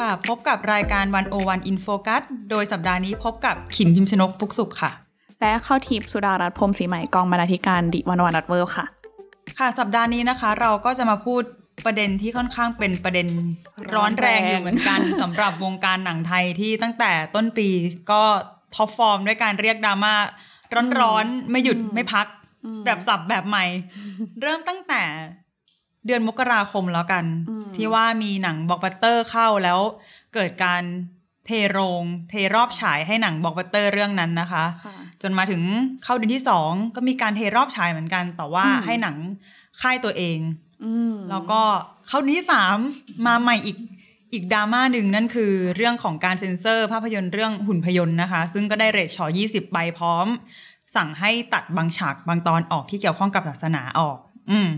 ค่ะ พบกับรายการ One-O-One In Focus โดยสัปดาห์นี้พบกับขิมพิมชนกพุกสุขค่ะ และเข้าทิพย์สุดารัตน์พรหมศรีใหม่กองบรรณาธิการ The One-O-One dot World ค่ะ ค่ะสัปดาห์นี้นะคะ เราก็จะมาพูดประเด็นที่ค่อนข้างเป็นประเด็นร้อนแรงอยู่เหมือนกันสำหรับวงการหนังไทยที่ตั้งแต่ต้นปีก็ top form ด้วยการเรียกดราม่าร้อนๆไม่หยุดไม่พัก แบบสับแบบใหม่ เริ่มตั้งแต่ เดือนมกราคมแล้วกัน ที่ว่ามีหนังบล็อกบัสเตอร์เข้าแล้วเกิดการเทโรง เทรอบฉายให้หนังบล็อกบัตเตอร์เรื่องนั้นนะคะค่ะจนมาถึงเข้าเดือนที่สองก็มีการเทรอบฉายเหมือนกัน แต่ว่าให้หนังค่ายตัวเองอืมแล้วก็เข้าเดือนที่สามมาใหม่อีกอีกดราม่าหนึ่งนั่นคือเรื่องของการเซ็นเซอร์ ภาพยนตร์เรื่องหุ่นพยนต์นะคะ ซึ่งก็ได้เรท ฉ20 ไปพร้อม สั่งให้ตัดบางฉากบางตอนออกที่เกี่ยวข้องกับศาสนาออก อืม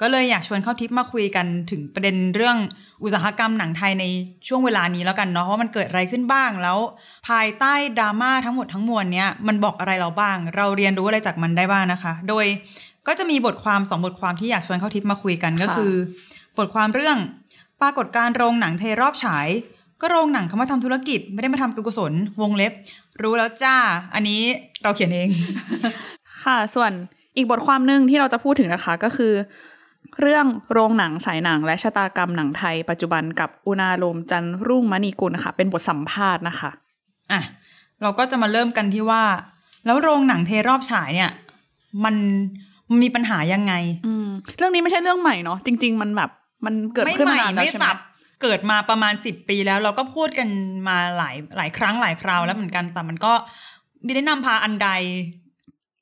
ก็เลยอยากชวนเข้าทิปมาคุยกันถึงประเด็นเรื่องอุตสาหกรรมหนังไทยในช่วงเวลานี้แล้วกันเนาะว่ามันเกิดอะไรขึ้นบ้างแล้ว ภายใต้ดราม่าทั้งหมดทั้งมวลเนี้ยมันบอกอะไรเราบ้าง เราเรียนรู้อะไรจากมันได้บ้างนะคะ โดยก็จะมีบทความสองบทความที่อยากชวนเข้าทิปมาคุยกันก็คือ บทความเรื่องปรากฏการณ์โรงหนังเทรอบฉาย ก็โรงหนังเขามาทำธุรกิจ ไม่ได้มาทำการกุศลวงเล็บ รู้แล้วจ้า อันนี้เราเขียนเอง ค่ะส่วนอีกบทความหนึ่งที่เราจะพูดถึงนะคะก็คือ เรื่องโรงหนังสายหนังและชะตากรรมหนังไทย ปัจจุบันกับอุณาโลมจันทร์รุ่งมณีกุลค่ะเป็นบทสัมภาษณ์นะคะอะเราก็จะมาเริ่มกันที่ว่า แล้วโรงหนังเทรอบฉายเนี่ย มันมันมีปัญหายังไง อืมเรื่องนี้ไม่ใช่เรื่องใหม่เนาะจริง ๆ มันแบบมันเกิดไม่ขึ้นใหมาม่นานแล้วไม่ใช่ไหมสับเกิดมาประมาณสิบปีแล้ว เราก็พูดกันมาหลายหลายครั้งหลายคราวแล้วเหมือนกันแต่มันก็ไม่ได้นำพาอันใด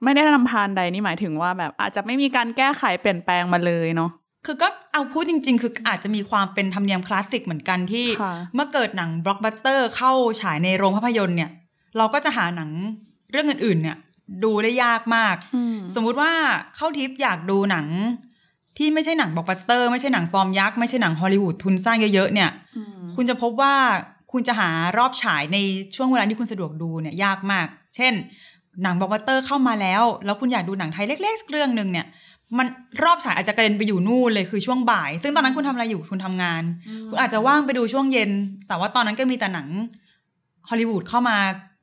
ไม่ได้นำพาอันใดนี่หมายถึงว่าแบบอาจจะไม่มีการแก้ไขเปลี่ยนแปลงมาเลยเนาะคือก็เอาพูดจริง ๆ คืออาจจะมีความเป็นธรรมเนียมคลาสสิกเหมือนกันที่ค่ะเมื่อเกิดหนังบล็อกบัสเตอร์เข้าฉายในโรงภาพยนตร์เนี่ย เราก็จะหาหนังเรื่องอื่น ๆ เนี่ย ดูได้ยากมากอืมสมมุติว่าข้าวทิพย์อยากดูหนัง ที่ไม่ใช่หนังบล็อกบัสเตอร์ไม่ใช่หนังฟอร์มยักษ์ไม่ใช่หนังฮอลลีวูดทุนสร้างเยอะๆเนี่ยอืมคุณจะพบว่าคุณจะหารอบฉายในช่วงเวลาที่คุณสะดวกดูเนี่ยยากมาก เช่น หนังบล็อกบัสเตอร์เข้ามาแล้ว แล้วคุณอยากดูหนังไทยเล็กๆสักเรื่องหนึ่งเนี่ย มันรอบฉายอาจจะกระเด็นไปอยู่นู่นเลยคือช่วงบ่าย ซึ่งตอนนั้นคุณทำอะไรอยู่คุณทำงาน คุณอาจจะว่างไปดูช่วงเย็น แต่ว่าตอนนั้นก็มีแต่หนังฮอลลีวูดเข้ามา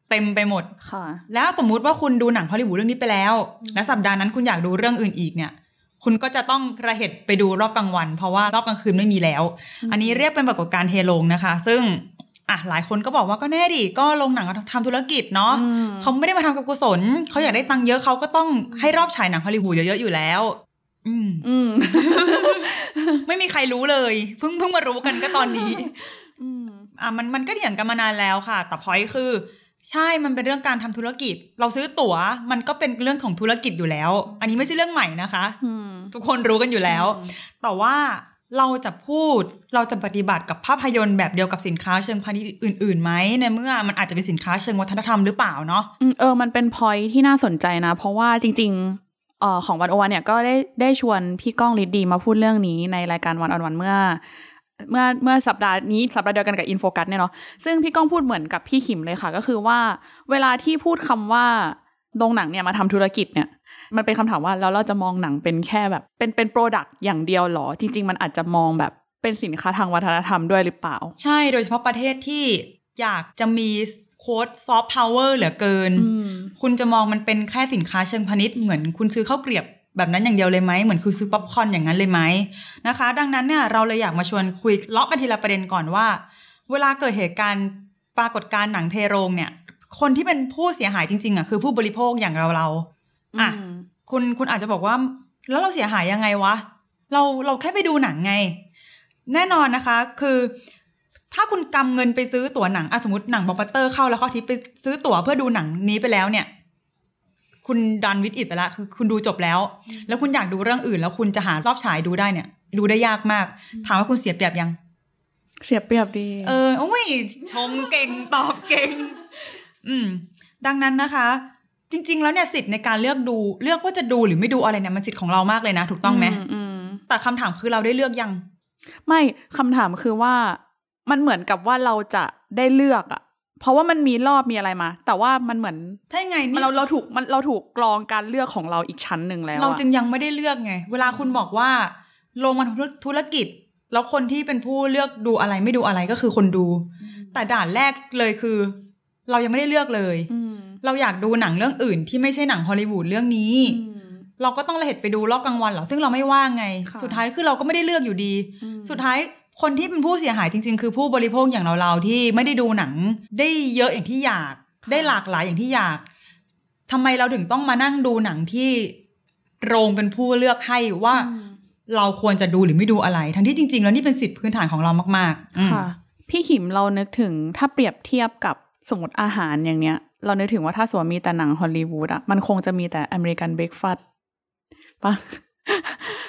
เต็มไปหมดค่ะ แล้วสมมุติว่าคุณดูหนังฮอลลีวูดเรื่องนี้ไปแล้ว และสัปดาห์นั้นคุณอยากดูเรื่องอื่นอีกเนี่ย คุณก็จะต้องกระเหตุไปดูรอบกลางวัน เพราะว่ารอบกลางคืนไม่มีแล้ว อันนี้เรียกเป็นปรากฏการณ์เทลงนะคะ ซึ่ง อะหลายคนก็บอกว่าก็แน่ดิก็ลงหนังทำธุรกิจเนาะอืมเขาไม่ได้มาทำกับกุศลเขาอยากได้ตังค์เยอะเขาก็ต้องให้รอบฉายหนังฮอลลีวูดเยอะๆอยู่แล้ว อืมอืมไม่มีใครรู้เลยเพิ่งเพิ่งมารู้กันก็ตอนนี้อืมอะมันมันก็เถียงกันมานานแล้วค่ะ แต่พอยคือ ใช่มันเป็นเรื่องการทำธุรกิจ เราซื้อตั๋ว มันก็เป็นเรื่องของธุรกิจอยู่แล้ว อันนี้ไม่ใช่เรื่องใหม่นะคะอืมทุกคนรู้กันอยู่แล้ว แต่ว่า เราจะพูดเราจะปฏิบัติกับภาพยนตร์แบบเดียวกับสินค้าเชิงพาณิชย์อื่นๆไหมในเมื่อมันอาจจะเป็นสินค้าเชิงวัฒนธรรมหรือเปล่าเนาะเออมันเป็นพอยที่น่าสนใจนะ เพราะว่าจริงๆเออของวันโอวันเนี่ยก็ได้ได้ชวนพี่ก้องฤทธิ์ดีมาพูดเรื่องนี้ในรายการวันออนวันเมื่อ เมื่อเมื่อสัปดาห์นี้สัปดาห์เดียวกันกับอินโฟกัสเนี่ยเนาะซึ่งพี่ก้องพูดเหมือนกับพี่ขิมเลยค่ะ ก็คือว่า เวลาที่พูดคำว่าโรงหนังเนี่ยมาทำธุรกิจเนี่ย มันเป็นคำถามว่าแล้วเราจะมองหนังเป็นแค่แบบ เป็นเป็น product อย่างเดียวเหรอ จริง ๆ มันอาจจะมองแบบเป็นสินค้าทางวัฒนธรรมด้วยหรือเปล่า ใช่โดยเฉพาะประเทศที่อยากจะมี quote soft power เหลือเกินอืมคุณจะมองมันเป็นแค่สินค้าเชิงพาณิชย์เหมือนคุณซื้อข้าวเกรียบแบบนั้นอย่างเดียวเลยไหมเหมือนคือซื้อป๊อปคอร์นอย่างนั้นเลยไหมนะคะ ดังนั้นเนี่ยเราเลยอยากมาชวนคุยเลาะกันทีละประเด็นก่อนว่า เวลาเกิดเหตุการณ์ปรากฏการณ์หนังเทโรงเนี่ย คนที่เป็นผู้เสียหายจริงๆอะคือผู้บริโภคอย่างเราเราๆ อะอืมคุณคุณอาจจะบอกว่า แล้วเราเสียหายยังไงวะ เราเราแค่ไปดูหนังไง แน่นอนนะคะ คือ ถ้าคุณกำเงินไปซื้อตั๋วหนังอะสมมติหนังบล็อกบัสเตอร์เข้าแล้วเขาทิปไปซื้อตั๋วเพื่อดูหนังนี้ไปแล้วเนี่ย คุณดันวิดอิดไปละคือคุณดูจบแล้ว แล้วคุณอยากดูเรื่องอื่น แล้วคุณจะหารอบฉายดูได้เนี่ยดูได้ยากมาก ถามว่าคุณเสียเปรียบยัง เสียเปรียบดี เออโอ้ยชมเก่งตอบเก่ง อืม ดังนั้นนะคะ จริง ๆ แล้วเนี่ยสิทธิ์ในการเลือกดูเลือกว่าจะดูหรือไม่ดูอะไรเนี่ยมันสิทธิ์ของเรามากเลยนะ ถูกต้องไหมอืมแต่คำถามคือเราได้เลือกยัง ไม่คำถามคือว่ามันเหมือนกับว่าเราจะได้เลือกอะเพราะว่ามันมีรอบมีอะไรมา แต่ว่ามันเหมือนถ้ายังไงนี่เราเราถูกมันเราถูกกรองการเลือกของเราอีกชั้นหนึ่งแล้วอะเราจึงยังไม่ได้เลือกไง เวลาคุณบอกว่าลงมาทำธุรกิจ แล้วคนที่เป็นผู้เลือกดูอะไรไม่ดูอะไรก็คือคนดู แต่ด่านแรกเลยคือ เรายังไม่ได้เลือกเลยอืม เราอยากดูหนังเรื่องอื่นที่ไม่ใช่หนังฮอลลีวูดเรื่องนี้อืมเราก็ต้องระเหตุไปดูรอบกลางวันเหรอ ซึ่งเราไม่ว่างไงค่ะสุดท้ายคือเราก็ไม่ได้เลือกอยู่ดีอืมสุดท้ายคนที่เป็นผู้เสียหายจริง ๆ คือผู้บริโภคอย่างเราๆที่ไม่ได้ดูหนัง ได้เยอะอย่างที่อยาก ได้หลากหลายอย่างที่อยากทำไมเราถึงต้องมานั่งดูหนังที่โรงเป็นผู้เลือกให้ว่าเราควรจะดูหรือไม่ดูอะไร ทั้งที่จริง ๆ แล้วนี่เป็นสิทธิพื้นฐานของเรามากๆอืมค่ะ พี่ขิมเรานึกถึงถ้าเปรียบเทียบกับสมมติอาหารอย่างเนี้ย เรานึกถึงว่าถ้าสมมติมีแต่หนังฮอลลีวูดอะมันคงจะมีแต่อเมริกันเบรกฟาสต์ปะ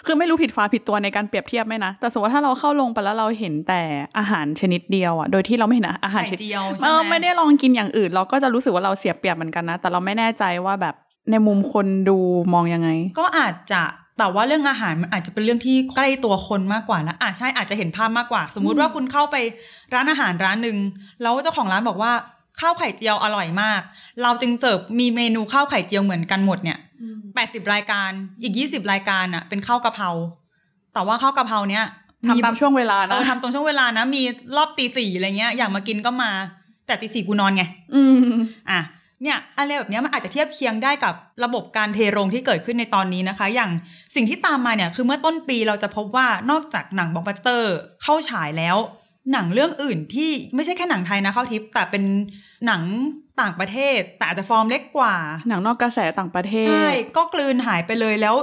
คือไม่รู้ผิดฟ้าผิดตัวในการเปรียบเทียบไหมนะ แต่สมมติว่าถ้าเราเข้าลงไปแล้วเราเห็นแต่อาหารชนิดเดียวอะโดยที่เราไม่เห็นอาหารชไข่นิดเจียวเอใช่อไหมไม่ได้ลองกินอย่างอื่น เราก็จะรู้สึกว่าเราเสียเปรียบเหมือนกันนะ แต่เราไม่แน่ใจว่าแบบในมุมคนดูมองยังไง ก็อาจจะแต่ว่าเรื่องอาหารมันอาจจะเป็นเรื่องที่ใกล้ตัวคนมากกว่าแล้วอะใช่อาจจะเห็นภาพมากกว่า สมมุติว่าคุณเข้าไปร้านอาหารร้านหนึ่งแล้วเจ้าของร้านบอกว่า ข้าวไข่เจียวอร่อยมาก เราจึงเสิร์ฟมีเมนูข้าวไข่เจียวเหมือนกันหมดเนี่ยแปดสิบรายการอีกยี่สิบรายการอะเป็นข้าวกะเพราแต่ว่าข้าวกะเพราเนี้ยทำตามช่วงเวลาเอนะอทำตรงช่วงเวลานะ มีรอบตีสี่อะไรเงี้ย อยากมากินก็มา แต่ตีสี่กูนอนไง อืมอะเนี่ยอะไรแบบเนี้ยมันอาจจะเทียบเคียงได้กับระบบการเทโรงที่เกิดขึ้นในตอนนี้นะคะ อย่างสิ่งที่ตามมาเนี่ยคือเมื่อต้นปีเราจะพบว่านอกจากหนังบล็อกบัสเตอร์เข้าฉายแล้ว หนังเรื่องอื่นที่ไม่ใช่แค่หนังไทยนะข้าวทิพย์แต่เป็นหนังต่างประเทศ แต่อาจจะฟอร์มเล็กกว่า หนังนอกกระแสต่างประเทศ ใช่ ก็กลืนหายไปเลยแล้ว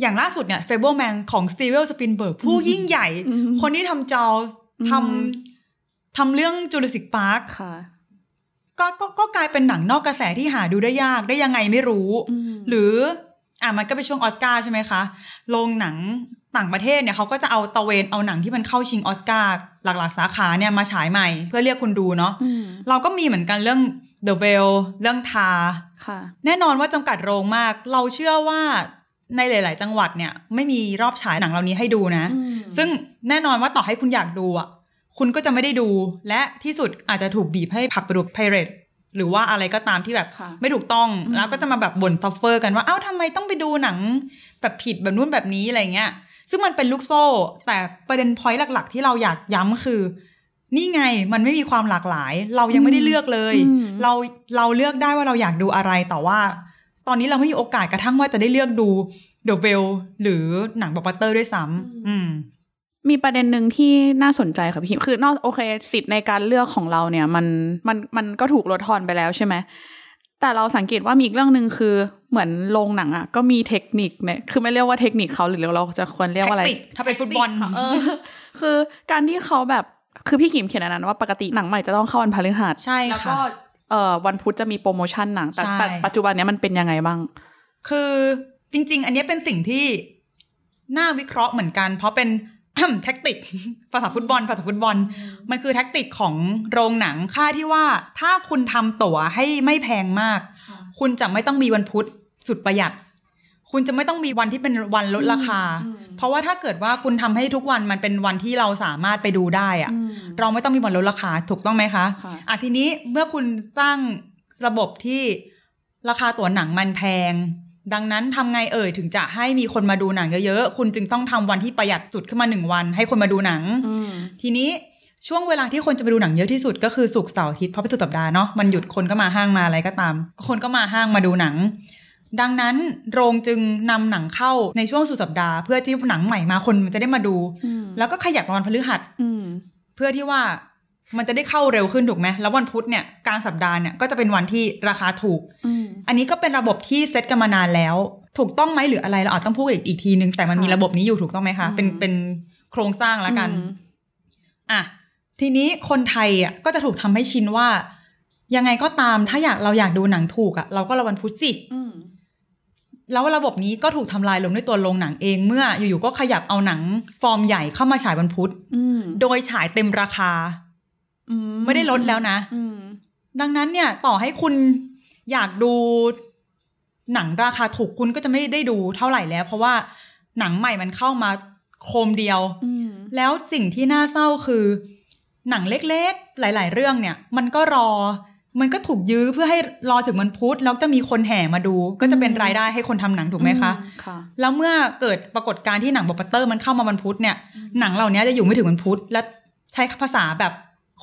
อย่างล่าสุดเนี่ย Fabelmans ของ Steven Spielberg ผู้ยิ่งใหญ่อืมคนที่ทำจอทำทำเรื่อง Jurassic Park ค่ะก็ก็ก็กลายเป็นหนังนอกกระแสที่หาดูได้ยากได้ยังไงไม่รู้อืมหรืออะมันก็เป็นช่วงออสการ์ใช่ไหมคะโรงหนัง ต่างประเทศเนี่ยเขาก็จะเอาตระเวนเอาหนังที่มันเข้าชิงออสการ์หลากๆ สาขาเนี่ยมาฉายใหม่ เพื่อเรียกคนดูเนาะอืมเราก็มีเหมือนกันเรื่อง The Veil เรื่องทาค่ะแน่นอนว่าจำกัดโรงมาก เราเชื่อว่าในหลาย ๆ จังหวัดเนี่ย ไม่มีรอบฉายหนังเหล่านี้ให้ดูนะอืมซึ่งแน่นอนว่าต่อให้คุณอยากดูอะคุณก็จะไม่ได้ดู และที่สุดอาจจะถูกบีบให้ผลักไปดู pirate หรือว่าอะไรก็ตามที่แบบค่ะไม่ถูกต้องอืมแล้วก็จะมาแบบบ่น suffer กันว่า เอ้าทำไมต้องไปดูหนัง แบบผิดแบบนู้นแบบนี้อะไรเงี้ย ซึ่งมันเป็นลูกโซ่ แต่ประเด็น point หลัก ๆ ที่เราอยากย้ำคือ นี่ไงมันไม่มีความหลากหลาย เรายังไม่ได้เลือกเลยอืมเราเราเลือกได้ว่าเราอยากดูอะไรแต่ว่า ตอนนี้เราไม่มีโอกาสกระทั่งว่าจะได้เลือกดู The Whale หรือหนังบล็อกบัสเตอร์ด้วยซ้ำอืมมีประเด็นหนึ่งที่น่าสนใจค่ะพี่ขิมคือนอกโอเค สิทธิ์ในการเลือกของเราเนี่ย มันมันมันก็ถูกลดทอนไปแล้วใช่ไหม แต่เราสังเกตว่ามีอีกเรื่องหนึ่งคือเหมือนโรงหนังอะก็มีเทคนิคเนี่ยคือไม่เรียกว่าเทคนิคเขาหรือเราจะควรเรียกว่าอะไร tactic ถ้าเป็นฟุตบอลเออคือการที่เขาแบบคือพี่ขิมเขียนอันนั้นว่าปกติหนังใหม่จะต้องเข้าวันพฤหัสใช่แล้วค่ะก็เอ่อวันพุธจะมีโปรโมชั่นหนังแต่ใช่แต่ปัจจุบันเนี้ยมันเป็นยังไงบ้าง คือจริง ๆ อันเนี้ยเป็นสิ่งที่น่าวิเคราะห์เหมือนกัน เพราะเป็น tactic ภาษาฟุตบอลภาษาฟุตบอล มันคือแท็กติกของโรงหนังค่าที่ว่าถ้าคุณทำตั๋วให้ไม่แพงมาก คุณจะไม่ต้องมีวันพุธสุดประหยัด คุณจะไม่ต้องมีวันที่เป็นวันลดราคา เพราะว่าถ้าเกิดว่าคุณทำให้ทุกวันมันเป็นวันที่เราสามารถไปดูได้อะเราไม่ต้องมีวันลดราคาถูกต้องไหมคะค่ะอะทีนี้เมื่อคุณสร้างระบบที่ราคาตั๋วหนังมันแพง ดังนั้นทำไงเอ่ยถึงจะให้มีคนมาดูหนังเยอะๆ คุณจึงต้องทำวันที่ประหยัดสุดขึ้นมาหนึ่งวัน ให้คนมาดูหนังอืมทีนี้ ช่วงเวลาที่คนจะไปดูหนังเยอะที่สุดก็คือศุกร์เสาร์อาทิตย์เพราะเป็นสุดสัปดาห์เนาะมันหยุดคนก็มาห้างมาอะไรก็ตาม คนก็มาห้างมาดูหนัง ดังนั้นโรงจึงนำหนังเข้าในช่วงสุดสัปดาห์เพื่อที่หนังใหม่มาคนมันจะได้มาดูอืมแล้วก็ขยับมาวันพฤหัสอืมเพื่อที่ว่ามันจะได้เข้าเร็วขึ้นถูกไหมแล้ววันพุธเนี่ยกลางสัปดาห์เนี่ยก็จะเป็นวันที่ราคาถูกอืมอันนี้ก็เป็นระบบที่เซตกันมานานแล้ว ถูกต้องไหมหรืออะไรเราอาจต้องพูดอีกอีกทีนึงแต่มันค่ะมีระบบนี้อยู่ถูกต้องไหมคะอืมเป็นเป็นโครงสร้างแล้วกันอืมอะ ทีนี้คนไทยอะก็จะถูกทำให้ชินว่า ยังไงก็ตามถ้าอยากเราอยากดูหนังถูกอะเราก็รอวันพุธสิอืมแล้วระบบนี้ก็ถูกทำลายลงด้วยตัวโรงหนังเองเมื่ออยู่ๆก็ขยับเอาหนัง ฟอร์มใหญ่เข้ามาฉายวันพุธอืมโดยฉายเต็มราคาอืไม่ได้ลดแล้วนะอืมดังนั้นเนี่ย ต่อให้คุณอยากดูหนังราคาถูกคุณก็จะไม่ได้ดูเท่าไหร่แล้ว เพราะว่าหนังใหม่มันเข้ามาโคมเดียวอืมแล้วสิ่งที่น่าเศร้าคือ หนังเล็กๆ หลาย ๆ เรื่องเนี่ย มันก็รอ มันก็ถูกยื้อเพื่อให้รอถึงมันพุธแล้วจะมีคนแห่มาดู ก็จะเป็นรายได้ให้คนทำหนังถูกไหมคะค่ะแล้วเมื่อเกิดปรากฏการณ์ที่หนังบล็อกบัสเตอร์มันเข้ามาวันพุธเนี่ย หนังเหล่านี้จะอยู่ไม่ถึงวันพุธและใช้ภาษาแบบ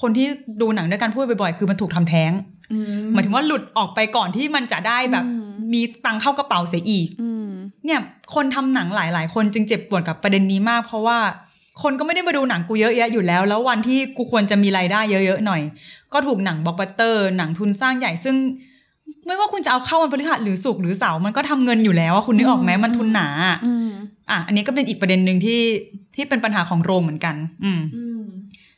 คนที่ดูหนังด้วยกันพูดบ่อยๆ คือมันถูกทำแท้งอืมหมายถึงว่าหลุดออกไปก่อนที่มันจะได้แบบอืมมีตังค์เข้ากระเป๋าเสียอีกอืมเนี่ย คนทำหนังหลาย ๆ คนจึงเจ็บปวดกับประเด็นนี้มาก เพราะว่า คนก็ไม่ได้มาดูหนังกูเยอะแยะอยู่แล้ว แล้ววันที่กูควรจะมีรายได้เยอะๆหน่อย ก็ถูกหนังบล็อกบัสเตอร์ หนังทุนสร้างใหญ่ซึ่ง ไม่ว่าคุณจะเอาเข้าวันพฤหัสหรือศุกร์หรือเสาร์มันก็ทำเงินอยู่แล้วอะคุณนึกออกไหมมันทุนหนาอืมอะอันนี้ก็เป็นอีกประเด็นหนึ่งที่ที่เป็นปัญหาของโรงเหมือนกัน อืมอืม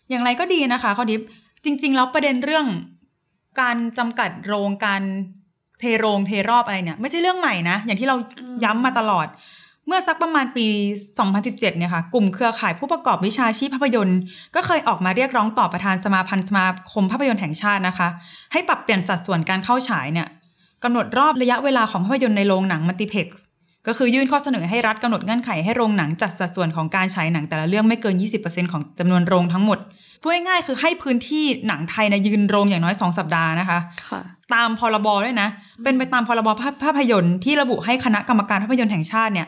อย่างไรก็ดีนะคะข้อดิฟจริง ๆ แล้วประเด็นเรื่อง การจำกัดโรงการเทโรงเทรอบอะไรเนี่ย ไม่ใช่เรื่องใหม่นะอย่างที่เราย้ำมาตลอด เมื่อสักประมาณปี 2017 เนี่ยค่ะ กลุ่มเครือข่ายผู้ประกอบวิชาชีพภาพยนตร์ ก็เคยออกมาเรียกร้องต่อประธานสมาพันธ์สมาคมภาพยนตร์แห่งชาตินะคะ ให้ปรับเปลี่ยนสัดส่วนการเข้าฉายเนี่ยกำหนดรอบระยะเวลาของภาพยนตร์ในโรงหนังมัลติเพล็กซ์ก็คือยื่นข้อเสนอให้รัฐกำหนดเงื่อนไขให้โรงหนังจัดสัดส่วนของการฉายหนังแต่ละเรื่องไม่เกิน 20%ของจำนวนโรงทั้งหมดพูดง่ายๆคือให้พื้นที่หนังไทยนะยืนโรงอย่างน้อย 2 สัปดาห์นะคะค่ะตามพรบด้วยนะ เป็นไปตามพรบภาพภาพยนตร์ที่ระบุให้คณะกรรมการภาพยนตร์แห่งชาติเนี่ย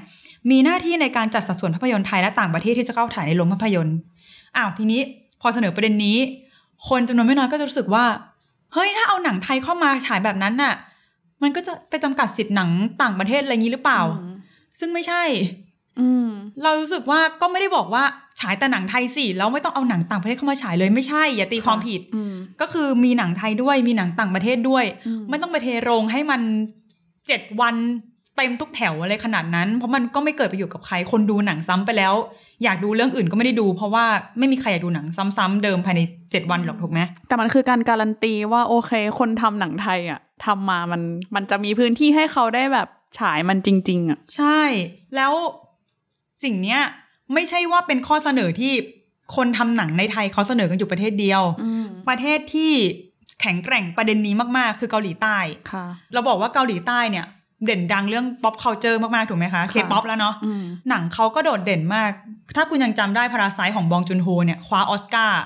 มีหน้าที่ในการจัดสัดส่วนภาพยนตร์ไทยและต่างประเทศที่จะเข้าถ่ายในโรงภาพยนตร์อ้าวทีนี้พอเสนอประเด็นนี้ คนจำนวนไม่น้อยก็จะรู้สึกว่า เฮ้ยถ้าเอาหนังไทยเข้ามาฉายแบบนั้นน่ะ มันก็จะไปจำกัดสิทธิ์หนังต่างประเทศอะไรอย่างนี้หรือเปล่า ซึ่งไม่ใช่ อืมเรารู้สึกว่าก็ไม่ได้บอกว่าฉายแต่หนังไทยสิแล้วไม่ต้องเอาหนังต่างประเทศเข้ามาฉายเลยไม่ใช่ อย่าตีความผิดอืมก็คือมีหนังไทยด้วย มีหนังต่างประเทศด้วยอืมไม่ต้องไปเทโรงให้มันเจ็ดวัน เต็มทุกแถวอะไรขนาดนั้น เพราะมันก็ไม่เกิดประโยชน์กับใคร คนดูหนังซ้ำไปแล้ว อยากดูเรื่องอื่นก็ไม่ได้ดู เพราะว่าไม่มีใครอยากดูหนังซ้ำๆเดิมภายในเจ็ดวันหรอกถูกไหมแต่มันคือการการันตีว่าโอเค คนทำหนังไทยอะทำมามันมันจะมีพื้นที่ให้เขาได้แบบฉายมันจริง ๆ อะ ใช่ แล้วสิ่งเนี้ยไม่ใช่ว่าเป็นข้อเสนอที่คนทำหนังในไทยเขาเสนอกันอยู่ประเทศเดียวอืมประเทศที่แข็งแกร่งประเด็นนี้มากๆ คือเกาหลีใต้ค่ะเราบอกว่าเกาหลีใต้เนี่ย เด่นดังเรื่อง pop culture มาก ๆ ถูกไหมคะค่ะ K-pop แล้วเนาะอืมหนังเขาก็โดดเด่นมาก ถ้าคุณยังจำได้พาราไซของบองจุนโฮเนี่ย คว้าออสการ์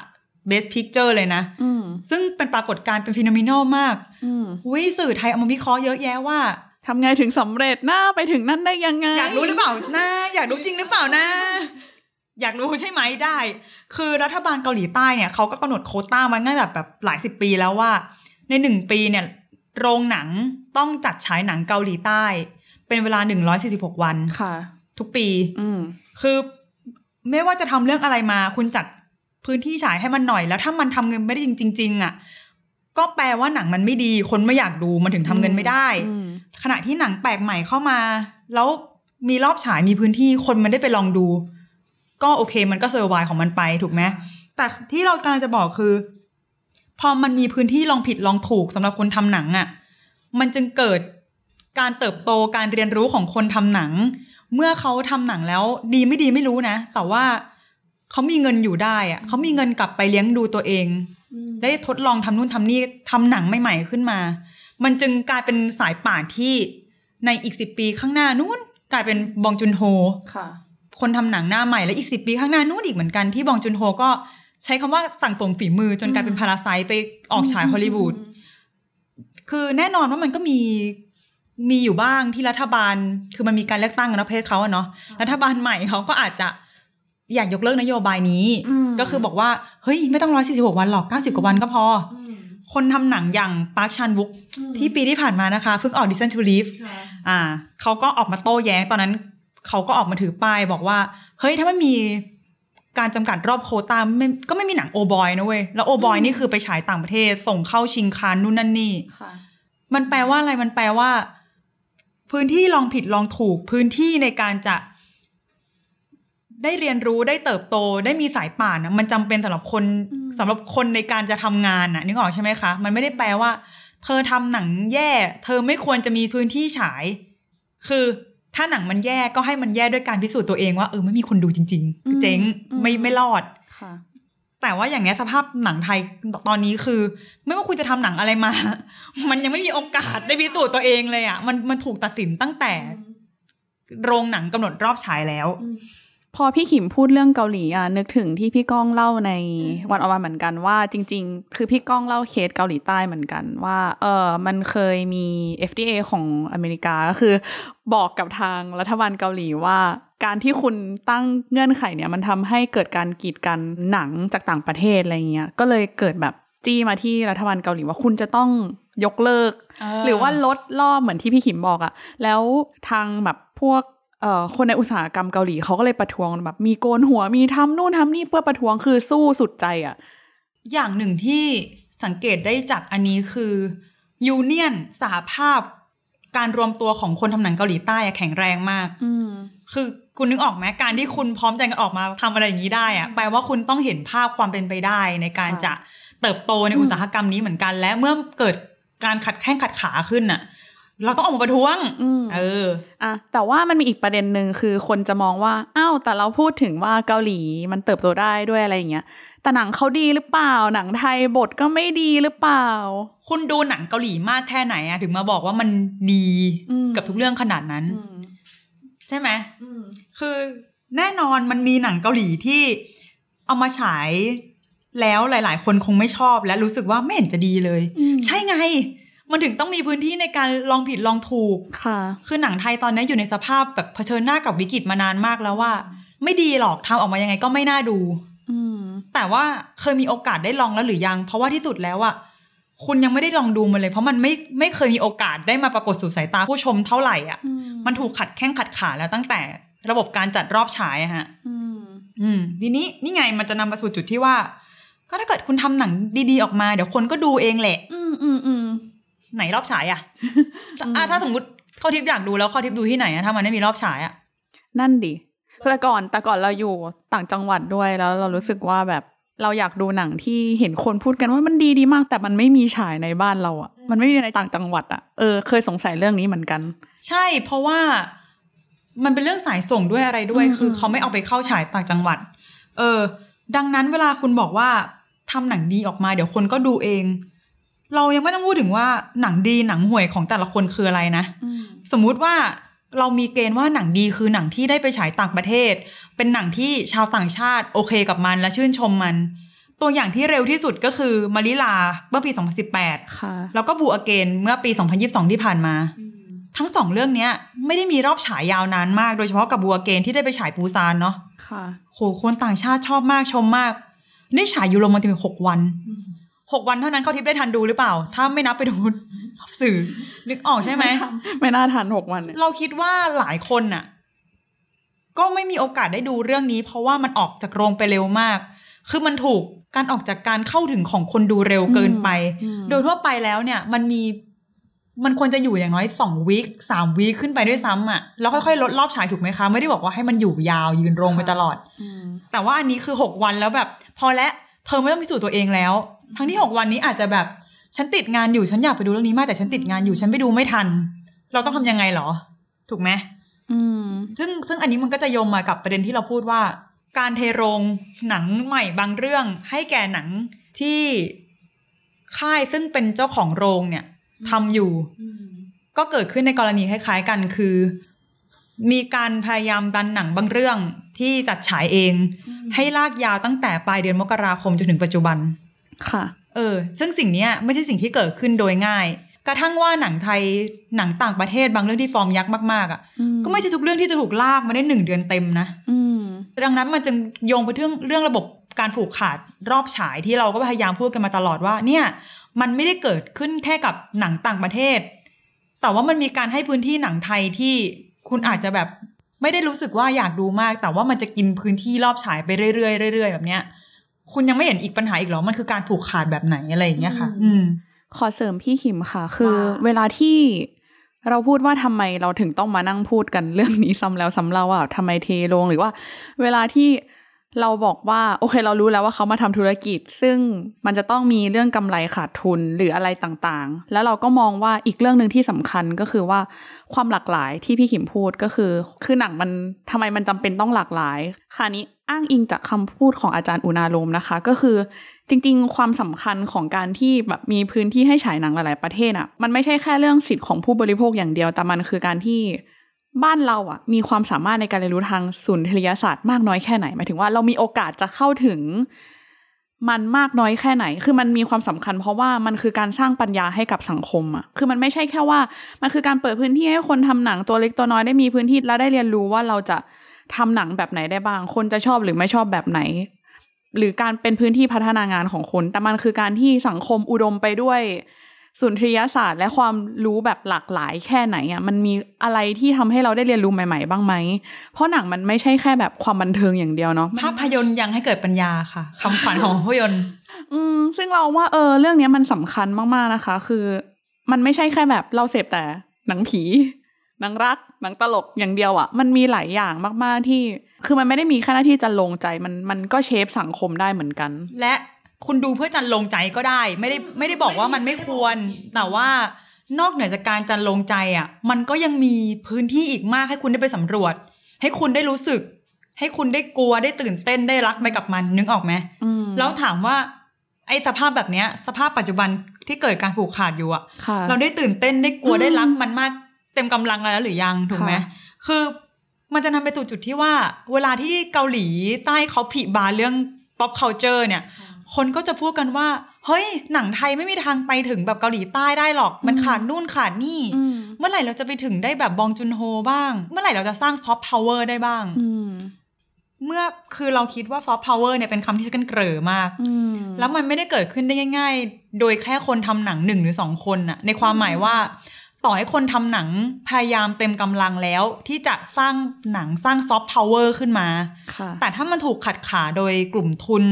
Best Picture เลยนะอืมซึ่งเป็นปรากฏการณ์เป็นฟิโนมินอลมากอืมวิสื่อไทยเอามาวิเคราะห์เยอะแยะว่าทำไงถึงสำเร็จหน้าไปถึงนั่นได้ยังไง อยากรู้หรือเปล่านะอยากรู้จริงหรือเปล่านะอยากรู้ใช่ไหมได้ คือรัฐบาลเกาหลีใต้เนี่ยเขาก็กำหนดโควต้ามาตั้งแต่แบบหลายสิบปีแล้วว่า ในหนึ่งปีเนี่ย โรงหนัง ต้องจัดฉายหนังเกาหลีใต้ เป็นเวลา 146 วันค่ะ ทุกปีอืมคือไม่ว่าจะทำเรื่องอะไรมา คุณจัดพื้นที่ฉายให้มันหน่อย แล้วถ้ามันทำเงินไม่ได้จริง ๆอะก็แปลว่าหนังมันไม่ดี คนไม่อยากดูมันถึงทำเงินไม่ได้อืมขณะที่หนังแปลกใหม่เข้ามา แล้วมีรอบฉายมีพื้นที่คนมันได้ไปลองดู ก็โอเคมันก็เซอร์ไวของมันไปถูกไหมแต่ที่เรากำลังจะบอกคือ พอมันมีพื้นที่ลองผิดลองถูกสำหรับคนทำหนังอะ่ะ มันจึงเกิดการเติบโตการเรียนรู้ของคนทำหนัง เมื่อเขาทำหนังแล้วดีไม่ดีไม่รู้นะ แต่ว่าเขามีเงินอยู่ได้อะเขามีเงินกลับไปเลี้ยงดูตัวเอง ได้ทดลองทำนู่นทำนี่ทำหนังใหม่ๆขึ้นมา มันจึงกลายเป็นสายป่านที่ในอีกสิปีข้างหน้านู้นกลายเป็นบองจุนโฮค่ะ คนทำหนังหน้าใหม่และอีกสิปีข้างหน้านู้นอีกเหมือนกันที่บองจุนโฮก็ใช้คำว่าสั่งสมฝีมือจนกลายเป็นพาราไซไปออกฉายฮอลลีวูด คือแน่นอนว่ามันก็มีมีอยู่บ้างที่รัฐบาล คือมันมีการเลือกตั้งนะประเทศเขาอะเนาะรัฐบาลใหม่เขาก็อาจจะอยากยกเลิกนโยบายนี้อืมก็คือบอกว่า เฮ้ย ไม่ต้องร้อยสี่สิบหกวันหรอกเก้าสิบกว่าวันก็พออคนทำหนังอย่างปาร์คชานวุกที่ปีที่ผ่านมานะคะเพิ่งออก Decision to Leave อ่าเขาก็ออกมาโต้แย้งตอนนั้นเขาก็ออกมาถือป้ายบอกว่า เฮ้ย ถ้าไม่มี การจำกัดรอบโควตาไม่ก็ไม่มีหนังโอบอยนะเว้ย แล้วโอบอยนี่คือไปฉายต่างประเทศ ส่งเข้าชิงคานนู่นนั่นนี่ค่ะมันแปลว่าอะไรมันแปลว่า พื้นที่ลองผิดลองถูกพื้นที่ในการจะ ได้เรียนรู้ได้เติบโตได้มีสายป่านนะมันจำเป็นสำหรับคนสำหรับคนในการจะทำงานน่ะนึกออกใช่ไหมคะ มันไม่ได้แปลว่า เธอทำหนังแย่ เธอไม่ควรจะมีพื้นที่ฉาย คือ ถ้าหนังมันแย่ก็ให้มันแย่ด้วยการพิสูจน์ตัวเองว่าเออไม่มีคนดูจริงอืมๆเจ๊งอืมไม่ไม่รอดค่ะแต่ว่าอย่างเนี้ยสภาพหนังไทยตอนนี้คือ ไม่ว่าคุณจะทำหนังอะไรมา มันยังไม่มีโอกาสได้พิสูจน์ตัวเองเลยอะ มันมันถูกตัดสินตั้งแต่ โรงหนังกำหนดรอบฉายแล้ว พอพี่ขิมพูดเรื่องเกาหลีอะนึกถึงที่พี่ก้องเล่าในวันออกมาเหมือนกันว่าจริง ๆ คือพี่ก้องเล่าเคสเกาหลีใต้เหมือนกันว่าเออมันเคยมี FDA ของอเมริกาก็คือ บอกกับทางรัฐบาลเกาหลีว่า การที่คุณตั้งเงื่อนไขเนี่ยมันทำให้เกิดการกีดกันหนังจากต่างประเทศอะไรเงี้ยก็เลยเกิดแบบจี้มาที่รัฐบาลเกาหลีว่าคุณจะต้องยกเลิกเออหรือว่าลดรอบเหมือนที่พี่ขิมบอกอะแล้วทางแบบพวกเอ่อ คนในอุตสาหกรรมเกาหลีเขาก็เลยประท้วงแบบมีโกนหัวมีทำนู่นทำนี่เพื่อประท้วงคือสู้สุดใจอะอย่างหนึ่งที่สังเกตได้จากอันนี้คือยูเนียนสหภาพ การรวมตัวของคนทำหนังเกาหลีใต้อะแข็งแรงมากอืมคือคุณนึกออกไหมการที่คุณพร้อมใจกันออกมาทำอะไรอย่างนี้ได้อะแปลว่าคุณต้องเห็นภาพความเป็นไปได้ในการค่ะจะเติบโตในอืมอุตสาหกรรมนี้เหมือนกัน และเมื่อเกิดการขัดแข้งขัดขาขึ้นน่ะ เราต้องออกมาประท้วงอืมเอออะแต่ว่ามันมีอีกประเด็นหนึ่งคือคนจะมองว่าอ้าวแต่เราพูดถึงว่าเกาหลีมันเติบโตได้ด้วยอะไรอย่างเงี้ย แต่หนังเขาดีหรือเปล่า หนังไทยบทก็ไม่ดีหรือเปล่า คุณดูหนังเกาหลีมากแค่ไหนอะถึงมาบอกว่ามันดีอืมกับทุกเรื่องขนาดนั้นอืมใช่ไหมอืมคือแน่นอนมันมีหนังเกาหลีที่เอามาฉายแล้วหลาย ๆ คนคงไม่ชอบและรู้สึกว่าไม่เห็นจะดีเลยอืมใช่ไง มันถึงต้องมีพื้นที่ในการลองผิดลองถูกค่ะ คือหนังไทยตอนนี้อยู่ในสภาพแบบเผชิญหน้ากับวิกฤตมานานมากแล้วว่า ไม่ดีหรอกทำออกมายังไงก็ไม่น่าดู อืมแต่ว่าเคยมีโอกาสได้ลองแล้วหรือยัง เพราะว่าที่สุดแล้วอะคุณยังไม่ได้ลองดูมันเลย เพราะมันไม่ไม่เคยมีโอกาสได้มาปรากฏสู่สายตาผู้ชมเท่าไหร่อะอืมมันถูกขัดแข้งขัดขาแล้วตั้งแต่ระบบการจัดรอบฉายอะฮะ อืมอืมทีนี้นี่ไงมันจะนำมาสู่จุดที่ว่า ก็ถ้าเกิดคุณทำหนังดีๆออกมา เดี๋ยวคนก็ดูเองแหละ อืมอืมอืม ไหนรอบฉายอะอะถ้าสมมติข้อทิพย์อยากดูแล้วข้อทิพย์ดูที่ไหนอะถ้ามันไม่มีรอบฉายอะนั่นดิแต่ก่อนแต่ก่อนเราอยู่ต่างจังหวัดด้วยแล้ว เรารู้สึกว่าแบบเราอยากดูหนังที่เห็นคนพูดกันว่ามันดีดีมาก แต่มันไม่มีฉายในบ้านเราอะ่ะมันไม่มีในต่างจังหวัดอะ่ะเออเคยสงสัยเรื่องนี้เหมือนกัน ใช่เพราะว่ามันเป็นเรื่องสายส่งด้วยอะไรด้วยอืมคือเขาไม่เอาไปเข้าฉายต่างจังหวัด เออ ดังนั้นเวลาคุณบอกว่าทำหนังดีออกมาเดี๋ยวคนก็ดูเอง เรายังไม่ต้องพูดถึงว่าหนังดีหนังห่วยของแต่ละคนคืออะไรนะ สมมุติว่าเรามีเกณฑ์ว่าหนังดีคือหนังที่ได้ไปฉายต่างประเทศ เป็นหนังที่ชาวต่างชาติโอเคกับมันและชื่นชมมัน ตัวอย่างที่เร็วที่สุดก็คือมาริลาเมื่อปี 2018ค่ะแล้วก็บูอเกนเมื่อปี 2022 ที่ผ่านมา ทั้งสองเรื่องเนี้ย ไม่ได้มีรอบฉายยาวนานมาก โดยเฉพาะกับบัวเกนที่ได้ไปฉายปูซานเนาะค่ะโหคนต่างชาติชอบมากชมมากนี่ฉายยูโรมันเป็นหกวัน หกวันเท่านั้นเขาทิพย์ได้ทันดูหรือเปล่า ถ้าไม่นับไปดูสื่อ นึกออกใช่ไหม ไม่น่าทันหกวันเนี่ยเราคิดว่าหลายคนน่ะ ก็ไม่มีโอกาสได้ดูเรื่องนี้ เพราะว่ามันออกจากโรงไปเร็วมาก คือมันถูกการออกจากการเข้าถึงของคนดูเร็วเกินไป โดยทั่วไปแล้วเนี่ย มันมีมันควรจะอยู่อย่างน้อยสองวีคสามวีคขึ้นไปด้วยซ้ำอะแล้วค่อยๆ ลดรอบฉายถูกไหมคะ ไม่ได้บอกว่าให้มันอยู่ยาวยืนโรงไปตลอดอืมแต่ว่าอันนี้คือหกวันแล้วแบบ พอแล้วเธอไม่ต้องพิสูจน์ตัวเองแล้ว ทั้งที่หกวันนี้อาจจะแบบฉันติดงานอยู่ฉันอยากไปดูเรื่องนี้มากแต่ฉันติดงานอยู่ฉันไปดูไม่ทัน เราต้องทำยังไงเหรอ ถูกไหมอืมซึ่งซึ่งอันนี้มันก็จะโยงมากับประเด็นที่เราพูดว่า การเทโรงหนังใหม่บางเรื่อง ให้แก่หนังที่ค่ายซึ่งเป็นเจ้าของโรงเนี่ยทำอยู่ ก็เกิดขึ้นในกรณีคล้ายๆกันคือ มีการพยายามดันหนังบางเรื่องที่จัดฉายเอง ให้ลากยาวตั้งแต่ปลายเดือนมกราคมจนถึงปัจจุบัน ค่ะ เออ ซึ่งสิ่งเนี้ยไม่ใช่สิ่งที่เกิดขึ้นโดยง่าย กระทั่งว่าหนังไทยหนังต่างประเทศบางเรื่องที่ฟอร์มยักษ์มากๆอะอืมก็ไม่ใช่ทุกเรื่องที่จะถูกลากมาได้หนึ่งเดือนเต็มนะอืมดังนั้นมันจึงโยงไปเรื่องเรื่องระบบการผูกขาดรอบฉายที่เราก็พยายามพูดกันมาตลอดว่า เนี่ย มันไม่ได้เกิดขึ้นแค่กับหนังต่างประเทศ แต่ว่ามันมีการให้พื้นที่หนังไทยที่คุณอาจจะแบบไม่ได้รู้สึกว่าอยากดูมาก แต่ว่ามันจะกินพื้นที่รอบฉายไปเรื่อยๆเรื่อยๆแบบเนี้ย คุณยังไม่เห็นอีกปัญหาอีกเหรอ มันคือการผูกขาดแบบไหนอะไรอย่างเงี้ยค่ะ อืม ขอเสริมพี่ขิมค่ะ คือว่าเวลาที่เราพูดว่าทำไมเราถึงต้องมานั่งพูดกันเรื่องนี้ซ้ำแล้วซ้ำเล่าว่าทำไมเทลงหรือว่า เวลาที่ เราบอกว่าโอเคเรารู้แล้วว่าเขามาทำธุรกิจ ซึ่งมันจะต้องมีเรื่องกำไรขาดทุนหรืออะไรต่างๆ แล้วเราก็มองว่าอีกเรื่องหนึ่งที่สำคัญก็คือว่าความหลากหลายที่พี่ขิมพูดก็คือ คือหนังมันทำไมมันจำเป็นต้องหลากหลายค่ะนี้อ้างอิงจากคำพูดของอาจารย์อุณาลมนะคะ ก็คือจริงๆ ความสำคัญของการที่แบบมีพื้นที่ให้ฉายหนังหลาย ๆ ประเทศอะมันไม่ใช่แค่เรื่องสิทธิ์ของผู้บริโภคอย่างเดียวแต่มันคือการที่ บ้านเราอะมีความสามารถในการเรียนรู้ทางสุนทรียศาสตร์มากน้อยแค่ไหนหมายถึงว่าเรามีโอกาสจะเข้าถึง มันมากน้อยแค่ไหน คือมันมีความสำคัญ เพราะว่ามันคือการสร้างปัญญาให้กับสังคมอะคือมันไม่ใช่แค่ว่า มันคือการเปิดพื้นที่ให้คนทำหนังตัวเล็กตัวน้อยได้มีพื้นที่และได้เรียนรู้ว่าเราจะทำหนังแบบไหนได้บ้าง คนจะชอบหรือไม่ชอบแบบไหน หรือการเป็นพื้นที่พัฒนางานของคน แต่มันคือการที่สังคมอุดมไปด้วย สุนทรียศาสตร์และความรู้แบบหลากหลายแค่ไหนอะมันมีอะไรที่ทำให้เราได้เรียนรู้ใหม่ ๆ บ้างไหม เพราะหนังมันไม่ใช่แค่แบบความบันเทิงอย่างเดียวเนาะภาพยนตร์ยังให้เกิดปัญญาค่ะคำขวัญของภาพยนตร์ อืมซึ่งเราว่าเออเรื่องเนี้ยมันสำคัญมากๆนะคะ คือ มันไม่ใช่แค่แบบเราเสพแต่หนังผีหนังรักหนังตลกอย่างเดียวอะ่ะ มันมีหลายอย่างมากๆที่ คือมันไม่ได้มีแค่หน้าที่จะลงใจมันมันก็เชฟสังคมได้เหมือนกัน และ คุณดูเพื่อจันลงใจก็ได้ ไม่ได้ไม่ได้บอกว่ามันไม่ควร แต่ว่านอกเหนือจากการจันลงใจอะ มันก็ยังมีพื้นที่อีกมากให้คุณได้ไปสำรวจ ให้คุณได้รู้สึก ให้คุณได้กลัวได้ตื่นเต้นได้รักไปกับมันนึกออกไหมอืมแล้วถามว่า ไอ้สภาพแบบเนี้ย สภาพปัจจุบันที่เกิดการผูกขาดอยู่อะค่ะเราได้ตื่นเต้นได้กลัวอืมได้รักมันมาก เต็มกำลังแล้วหรือยังถูกไหมค่ะคือมันจะนำไปสู่จุดที่ว่า เวลาที่เกาหลีใต้เขาผลิบานเรื่อง pop culture เนี่ย คนก็จะพูดกันว่า เฮ้ย หนังไทยไม่มีทางไปถึงแบบเกาหลีใต้ได้หรอก มันขาดนู่นขาดนี่อืมเมื่อไหร่เราจะไปถึงได้แบบบองจุนโฮบ้าง เมื่อไหร่เราจะสร้างซอฟต์พาวเวอร์ได้บ้างอืมเมื่อคือเราคิดว่าซอฟต์พาวเวอร์เนี่ยเป็นคำที่ใช้กันเกร่อมากอืมแล้วมันไม่ได้เกิดขึ้นได้ง่าย ๆ โดยแค่คนทำหนังหนึ่งหรือสองคนน่ะ ในความหมายว่า ต่อให้คนทำหนังพยายามเต็มกำลังแล้ว ที่จะสร้างหนังสร้างซอฟต์พาวเวอร์ขึ้นมาค่ะแต่ถ้ามันถูกขัดขาโดยกลุ่มทุน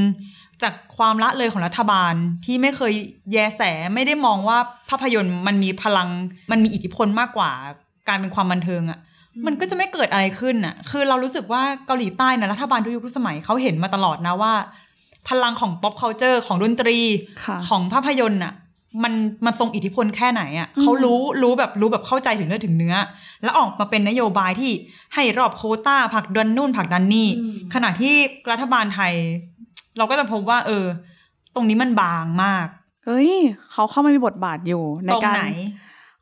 จากความละเลยของรัฐบาลที่ไม่เคยแยแสไม่ได้มองว่าภาพยนตร์มันมีพลัง มันมีอิทธิพลมากกว่าการเป็นความบันเทิงอะ่ะมันก็จะไม่เกิดอะไรขึ้นอะ คือเรารู้สึกว่าเกาหลีใต้นะรัฐบาลทุกยุคทุกสมัยเขาเห็นมาตลอดนะว่า พลังของ pop culture ของดนตรีค่ะของภาพยนตร์อะมันมันทรงอิทธิพลแค่ไหนอะเขารู้รู้แบบรู้แบบเข้าใจถึงเนื้อถึงเนื้อ แล้วออกมาเป็นนโยบายที่ให้รอบโควต้าผลักดันนู่นผลักดันนี่ขณะที่รัฐบาลไทย เราก็จะพบว่า เออ ตรงนี้มันบางมาก เฮ้ย เขาเข้ามามีบทบาทอยู่ในตรงการไหน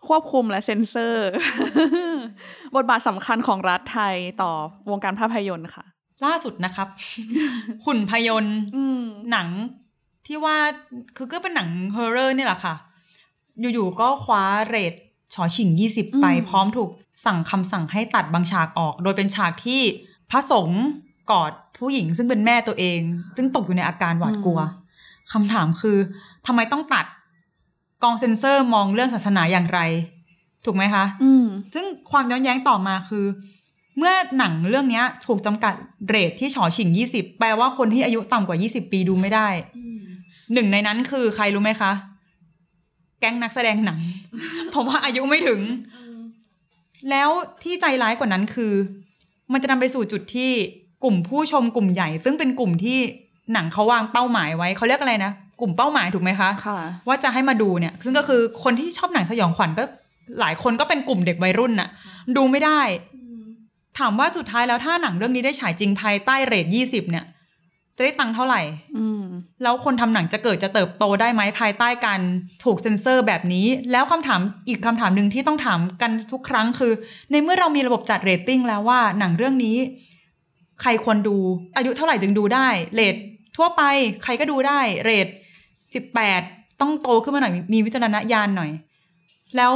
ควบคุมและเซ็นเซอร์ บทบาทสำคัญของรัฐไทยต่อวงการภาพยนตร์ค่ะ ล่าสุดนะครับหุ่นพยนต์อืมหนังที่ว่าคือก็เป็นหนัง horror นี่แหละค่ะ อยู่ๆก็คว้าเรทฉอฉิ่ง20ไปอืมพร้อมถูกสั่งคำสั่งให้ตัดบางฉากออก โดยเป็นฉากที่พระสงฆ์กอด ผู้หญิงซึ่งเป็นแม่ตัวเอง ซึ่งตกอยู่ในอาการหวาดกลัวคำถามคือทำไมต้องตัดกองเซ็นเซอร์มองเรื่องศาสนาอย่างไร ถูกไหมคะอืมซึ่งความย้อนแย้งต่อมาคือ เมื่อหนังเรื่องเนี้ยถูกจำกัดเรทที่ฉอฉิง20แปลว่าคนที่อายุต่ำกว่า20ปีดูไม่ได้หนึ่งในนั้นคือใครรู้ไหมคะ แก๊งนักแสดงหนัง เพราะว่าอายุไม่ถึง แล้วที่ใจร้ายกว่านั้นคือ มันจะนำไปสู่จุดที่ กลุ่มผู้ชมกลุ่มใหญ่ ซึ่งเป็นกลุ่มที่หนังเขาวางเป้าหมายไว้เขาเรียกอะไรนะกลุ่มเป้าหมายถูกไหมคะค่ะว่าจะให้มาดูเนี่ย ซึ่งก็คือคนที่ชอบหนังสยองขวัญก็หลายคนก็เป็นกลุ่มเด็กวัยรุ่นน่ะ ดูไม่ได้ ถามว่าสุดท้ายแล้วถ้าหนังเรื่องนี้ได้ฉายจริงภายใต้เรทยี่สิบเนี่ย จะได้ตังค์เท่าไหร่อืมแล้วคนทำหนังจะเกิดจะเติบโตได้ไหมภายใต้การถูกเซ็นเซอร์แบบนี้ แล้วคำถามอีกคำถามหนึ่งที่ต้องถามกันทุกครั้งคือ ในเมื่อเรามีระบบจัดเรตติ้งแล้วว่าหนังเรื่องนี้ ใครควรดู อายุเท่าไหร่จึงดูได้เรททั่วไปใครก็ดูได้เรทสิบแปดต้องโตขึ้นมาหน่อยมีวิจารณญาณหน่อย แล้ว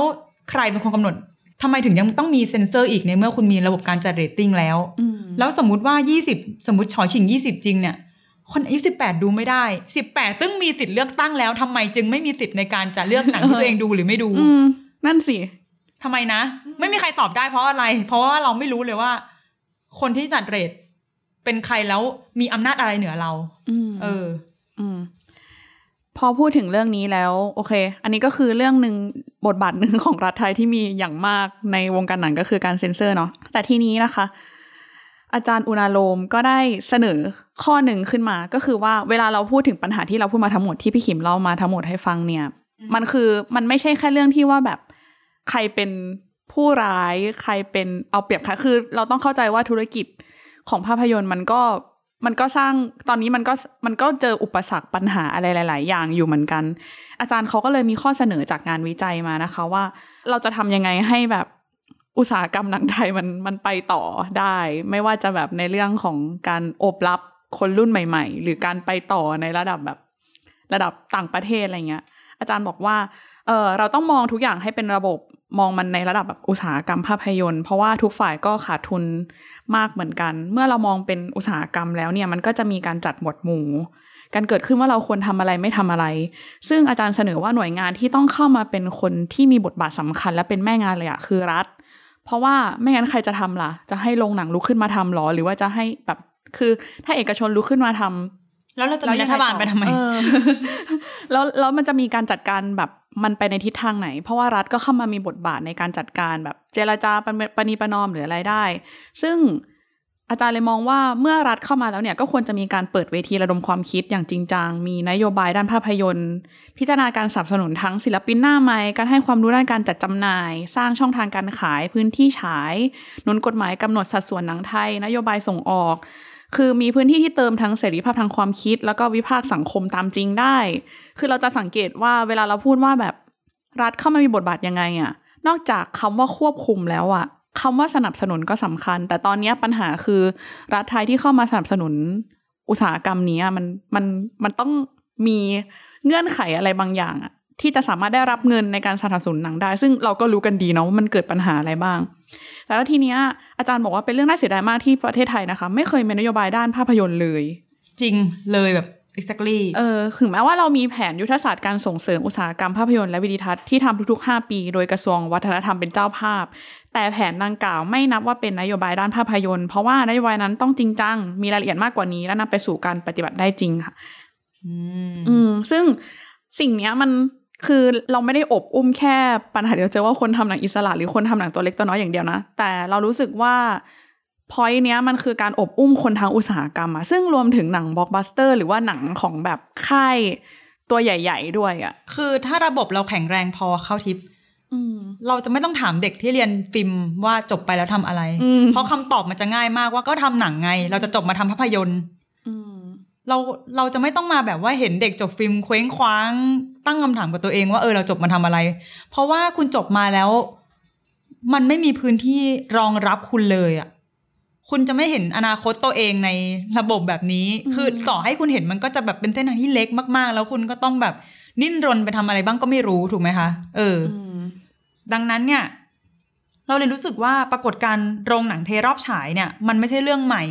ใครเป็นคนกำหนดทำไมถึงยังต้องมีเซ็นเซอร์อีกในเมื่อคุณมีระบบการจัดเรตติ้งแล้วอืมแล้วสมมุติว่า 20 สมมติฉอฉิ่ง 20 จริงเนี่ย คนอายุ 18 ดูไม่ได้ 18 ซึ่งมีสิทธิ์เลือกตั้งแล้วทำไมจึงไม่มีสิทธิ์ในการจะเลือกหนังที่ตัวเองดูหรือไม่ดูอืมนั่นสิทำไมนะ ไม่มีใครตอบได้เพราะอะไร เพราะว่าเราไม่รู้เลยว่า คนที่จัดเรท เป็นใครแล้วมีอำนาจอะไรเหนือเราอืมเอออืมพอพูดถึงเรื่องนี้แล้ว โอเค อันนี้ก็คือเรื่องหนึ่งบทบาทหนึ่งของรัฐไทยที่มีอย่างมากในวงการหนังก็คือการเซ็นเซอร์เนาะแต่ทีนี้นะคะ อาจารย์อุณาโลมก็ได้เสนอข้อหนึ่งขึ้นมา ก็คือว่าเวลาเราพูดถึงปัญหาที่เราพูดมาทั้งหมดที่พี่ขิมเล่ามาทั้งหมดให้ฟังเนี่ย มันคือมันไม่ใช่แค่เรื่องที่ว่าแบบใครเป็นผู้ร้ายใครเป็นเอาเปรียบใครคือ เราต้องเข้าใจว่าธุรกิจ ของภาพยนตร์มันก็มันก็สร้างตอนนี้มันก็มันก็เจออุปสรรคปัญหาอะไรหลาย ๆ อย่างอยู่เหมือนกัน อาจารย์เขาก็เลยมีข้อเสนอจากงานวิจัยมานะคะว่า เราจะทำยังไงให้แบบอุตสาหกรรมหนังไทยมันมันไปต่อได้ ไม่ว่าจะแบบในเรื่องของการอบรับคนรุ่นใหม่ ๆ หรือการไปต่อในระดับแบบระดับต่างประเทศอะไรเงี้ย อาจารย์บอกว่าเออเราต้องมองทุกอย่างให้เป็นระบบ มองมันในระดับแบบอุตสาหกรรมภาพยนตร์เพราะว่าทุกฝ่ายก็ขาดทุนมากเหมือนกัน เมื่อเรามองเป็นอุตสาหกรรมแล้วเนี่ยมันก็จะมีการจัดหมวดหมู่การเกิดขึ้นว่าเราควรทำอะไรไม่ทำอะไร ซึ่งอาจารย์เสนอว่าหน่วยงานที่ต้องเข้ามาเป็นคนที่มีบทบาทสำคัญและเป็นแม่งานเลยอะคือรัฐ เพราะว่าไม่งั้นใครจะทำล่ะ จะให้โรงหนังลุกขึ้นมาทำหรอ หรือว่าจะให้แบบ คือถ้าเอกชนลุกขึ้นมาทำ แล้วเราจะมีรัฐบาลไปทำไมเออแล้วแล้วมันจะมีการจัดการแบบมันไปในทิศทางไหน เพราะว่ารัฐก็เข้ามามีบทบาทในการจัดการแบบเจรจาปณปณีประนอมหรืออะไรได้ ซึ่งอาจารย์เลยมองว่าเมื่อรัฐเข้ามาแล้วเนี่ยก็ควรจะมีการเปิดเวทีระดมความคิดอย่างจริงจัง มีนโยบายด้านภาพยนตร์ พิจารณาการสนับสนุนทั้งศิลปินหน้าใหม่ การให้ความรู้ด้านการจัดจำหน่าย สร้างช่องทางการขายพื้นที่ฉายหนุนกฎหมายกำหนดสัดส่วนหนังไทย นโยบายส่งออก คือมีพื้นที่ที่เติมทั้งเสรีภาพทางความคิด แล้วก็วิพากษ์สังคมตามจริงได้ คือเราจะสังเกตว่าเวลาเราพูดว่าแบบรัฐเข้ามามีบทบาทยังไงอะนอกจากคำว่าควบคุมแล้วอะคำว่าสนับสนุนก็สำคัญ แต่ตอนนี้ปัญหาคือรัฐไทยที่เข้ามาสนับสนุนอุตสาหกรรมนี้มันมันมันต้องมีเงื่อนไขอะไรบางอย่างอะ ที่จะสามารถได้รับเงินในการสนับสนุนหนังได้ ซึ่งเราก็รู้กันดีเนาะว่ามันเกิดปัญหาอะไรบ้าง แล้วทีเนี้ยอาจารย์บอกว่าเป็นเรื่องน่าเสียดายมากที่ประเทศไทยนะคะ ไม่เคยมีนโยบายด้านภาพยนตร์เลย จริงเลยแบบ exactly เออถึงแม้ว่าเรามีแผนยุทธศาสตร์การส่งเสริมอุตสาหกรรมภาพยนตร์และวิดีทัศน์ที่ทำทุกๆ 5 ปี โดยกระทรวงวัฒนธรรมเป็นเจ้าภาพ แต่แผนดังกล่าวไม่นับว่าเป็นนโยบายด้านภาพยนตร์ เพราะว่านโยบายนั้นต้องจริงจัง มีรายละเอียดมากกว่านี้ และนำไปสู่การปฏิบัติได้จริงค่ะ อืมอืมซึ่งสิ่งเนี้ยมัน คือเราไม่ได้โอบอุ้มแค่ปัญหาเดียวเจอว่าคนทำหนังอิสระ หรือคนทำหนังตัวเล็กตัวน้อยอย่างเดียวนะ แต่เรารู้สึกว่า point เนี้ยมันคือการโอบอุ้มคนทั้งอุตสาหกรรมอะซึ่งรวมถึงหนังบล็อกบัสเตอร์ หรือว่าหนังของแบบค่ายตัวใหญ่ ๆ ด้วยอะคือถ้าระบบเราแข็งแรงพอเข้าทิปอืมเราจะไม่ต้องถามเด็กที่เรียนฟิล์มว่าจบไปแล้วทำอะไรอืมเพราะคำตอบมันจะง่ายมากว่าก็ทำหนังไง เราจะจบมาทำภาพยนตร์อืม เราเราจะไม่ต้องมาแบบว่าเห็นเด็กจบฟิล์มเคว้งคว้าง ตั้งคำถามกับตัวเองว่าเออเราจบมาทำอะไร เพราะว่าคุณจบมาแล้ว มันไม่มีพื้นที่รองรับคุณเลยอะ่ะคุณจะไม่เห็นอนาคตตัวเองในระบบแบบนี้ คือต่อให้คุณเห็นมันก็จะแบบเป็นเส้นทางที่เล็กมาก ๆ แล้วคุณก็ต้องแบบนิ่นรนไปทำอะไรบ้างก็ไม่รู้ถูกไหมคะ เอออืมดังนั้นเนี่ย เราเลยรู้สึกว่าปรากฏการณ์โรงหนังเทรอบฉายเนี่ย มันไม่ใช่เรื่องใหม่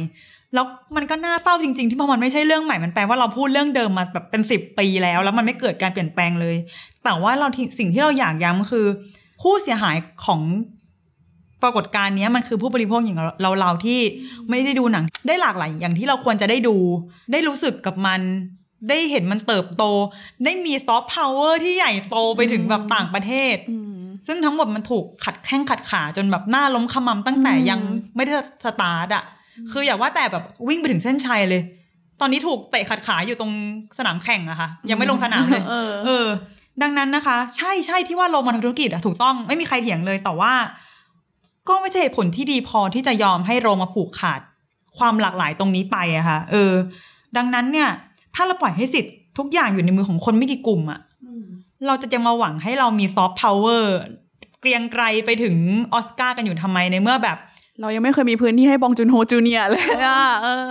แล้วมันก็น่าเศร้าจริง ๆ ที่พอมันไม่ใช่เรื่องใหม่มันแปลว่าเราพูดเรื่องเดิมมาแบบเป็นสิบปีแล้ว แล้วมันไม่เกิดการเปลี่ยนแปลงเลย แต่ว่าเราที่สิ่งที่เราอยากย้ำคือ ผู้เสียหายของปรากฏการณ์เนี้ยมันคือผู้บริโภคอย่างเราเราๆที่ไม่ได้ดูหนัง ได้หลากหลายอย่างที่เราควรจะได้ดู ได้รู้สึกกับมันได้เห็นมันเติบโต ได้มีซอฟต์พาวเวอร์ที่ใหญ่โตไปถึงแบบต่างประเทศอืมซึ่งทั้งหมดมันถูกขัดแข้งขัดขาจนแบบหน้าล้มขมำตั้งแต่อืมยังไม่ได้สตาร์ทอะ คืออย่าว่าแต่แบบวิ่งไปถึงเส้นชัยเลย ตอนนี้ถูกเตะขัดขาอยู่ตรงสนามแข่งอะค่ะ ยังไม่ลงสนามเลยเออเออดังนั้นนะคะ ใช่ใช่ที่ว่าลงมาทำธุรกิจอะถูกต้องไม่มีใครเถียงเลยแต่ว่า ก็ไม่ใช่เหตุผลที่ดีพอที่จะยอมให้โรงมาผูกขาด ความหลากหลายตรงนี้ไปอะค่ะ เออ ดังนั้นเนี่ย ถ้าเราปล่อยให้สิทธิ์ทุกอย่างอยู่ในมือของคนไม่กี่กลุ่มอะเราจะยังมาหวังให้เรามีซอฟต์พาวเวอร์เกรียงไกรไปถึงออสการ์กันอยู่ทำไมในเมื่อแบบ เรายังไม่เคยมีพื้นที่ให้บองจุนโฮจูเนียร์เลยอะเออ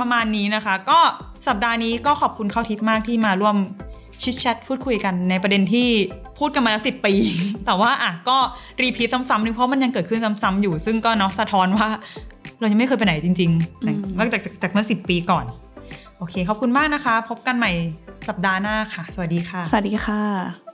ประมาณนี้นะคะ ก็สัปดาห์นี้ก็ขอบคุณเข้าทิพย์มากที่มาร่วมชิดแชทพูดคุยกันในประเด็นที่พูดกันมาแล้วสิบปี แต่ว่าอะก็รีพีทซ้ำๆนึงเพราะมันยังเกิดขึ้นซ้ำๆอยู่ ซึ่งก็เนาะสะท้อนว่า เรายังไม่เคยไปไหนจริงๆแต่นอกจากจากจากเมื่อสิบปีก่อน โอเค ขอบคุณมากนะคะ พบกันใหม่สัปดาห์หน้าค่ะ สวัสดีค่ะ สวัสดีค่ะ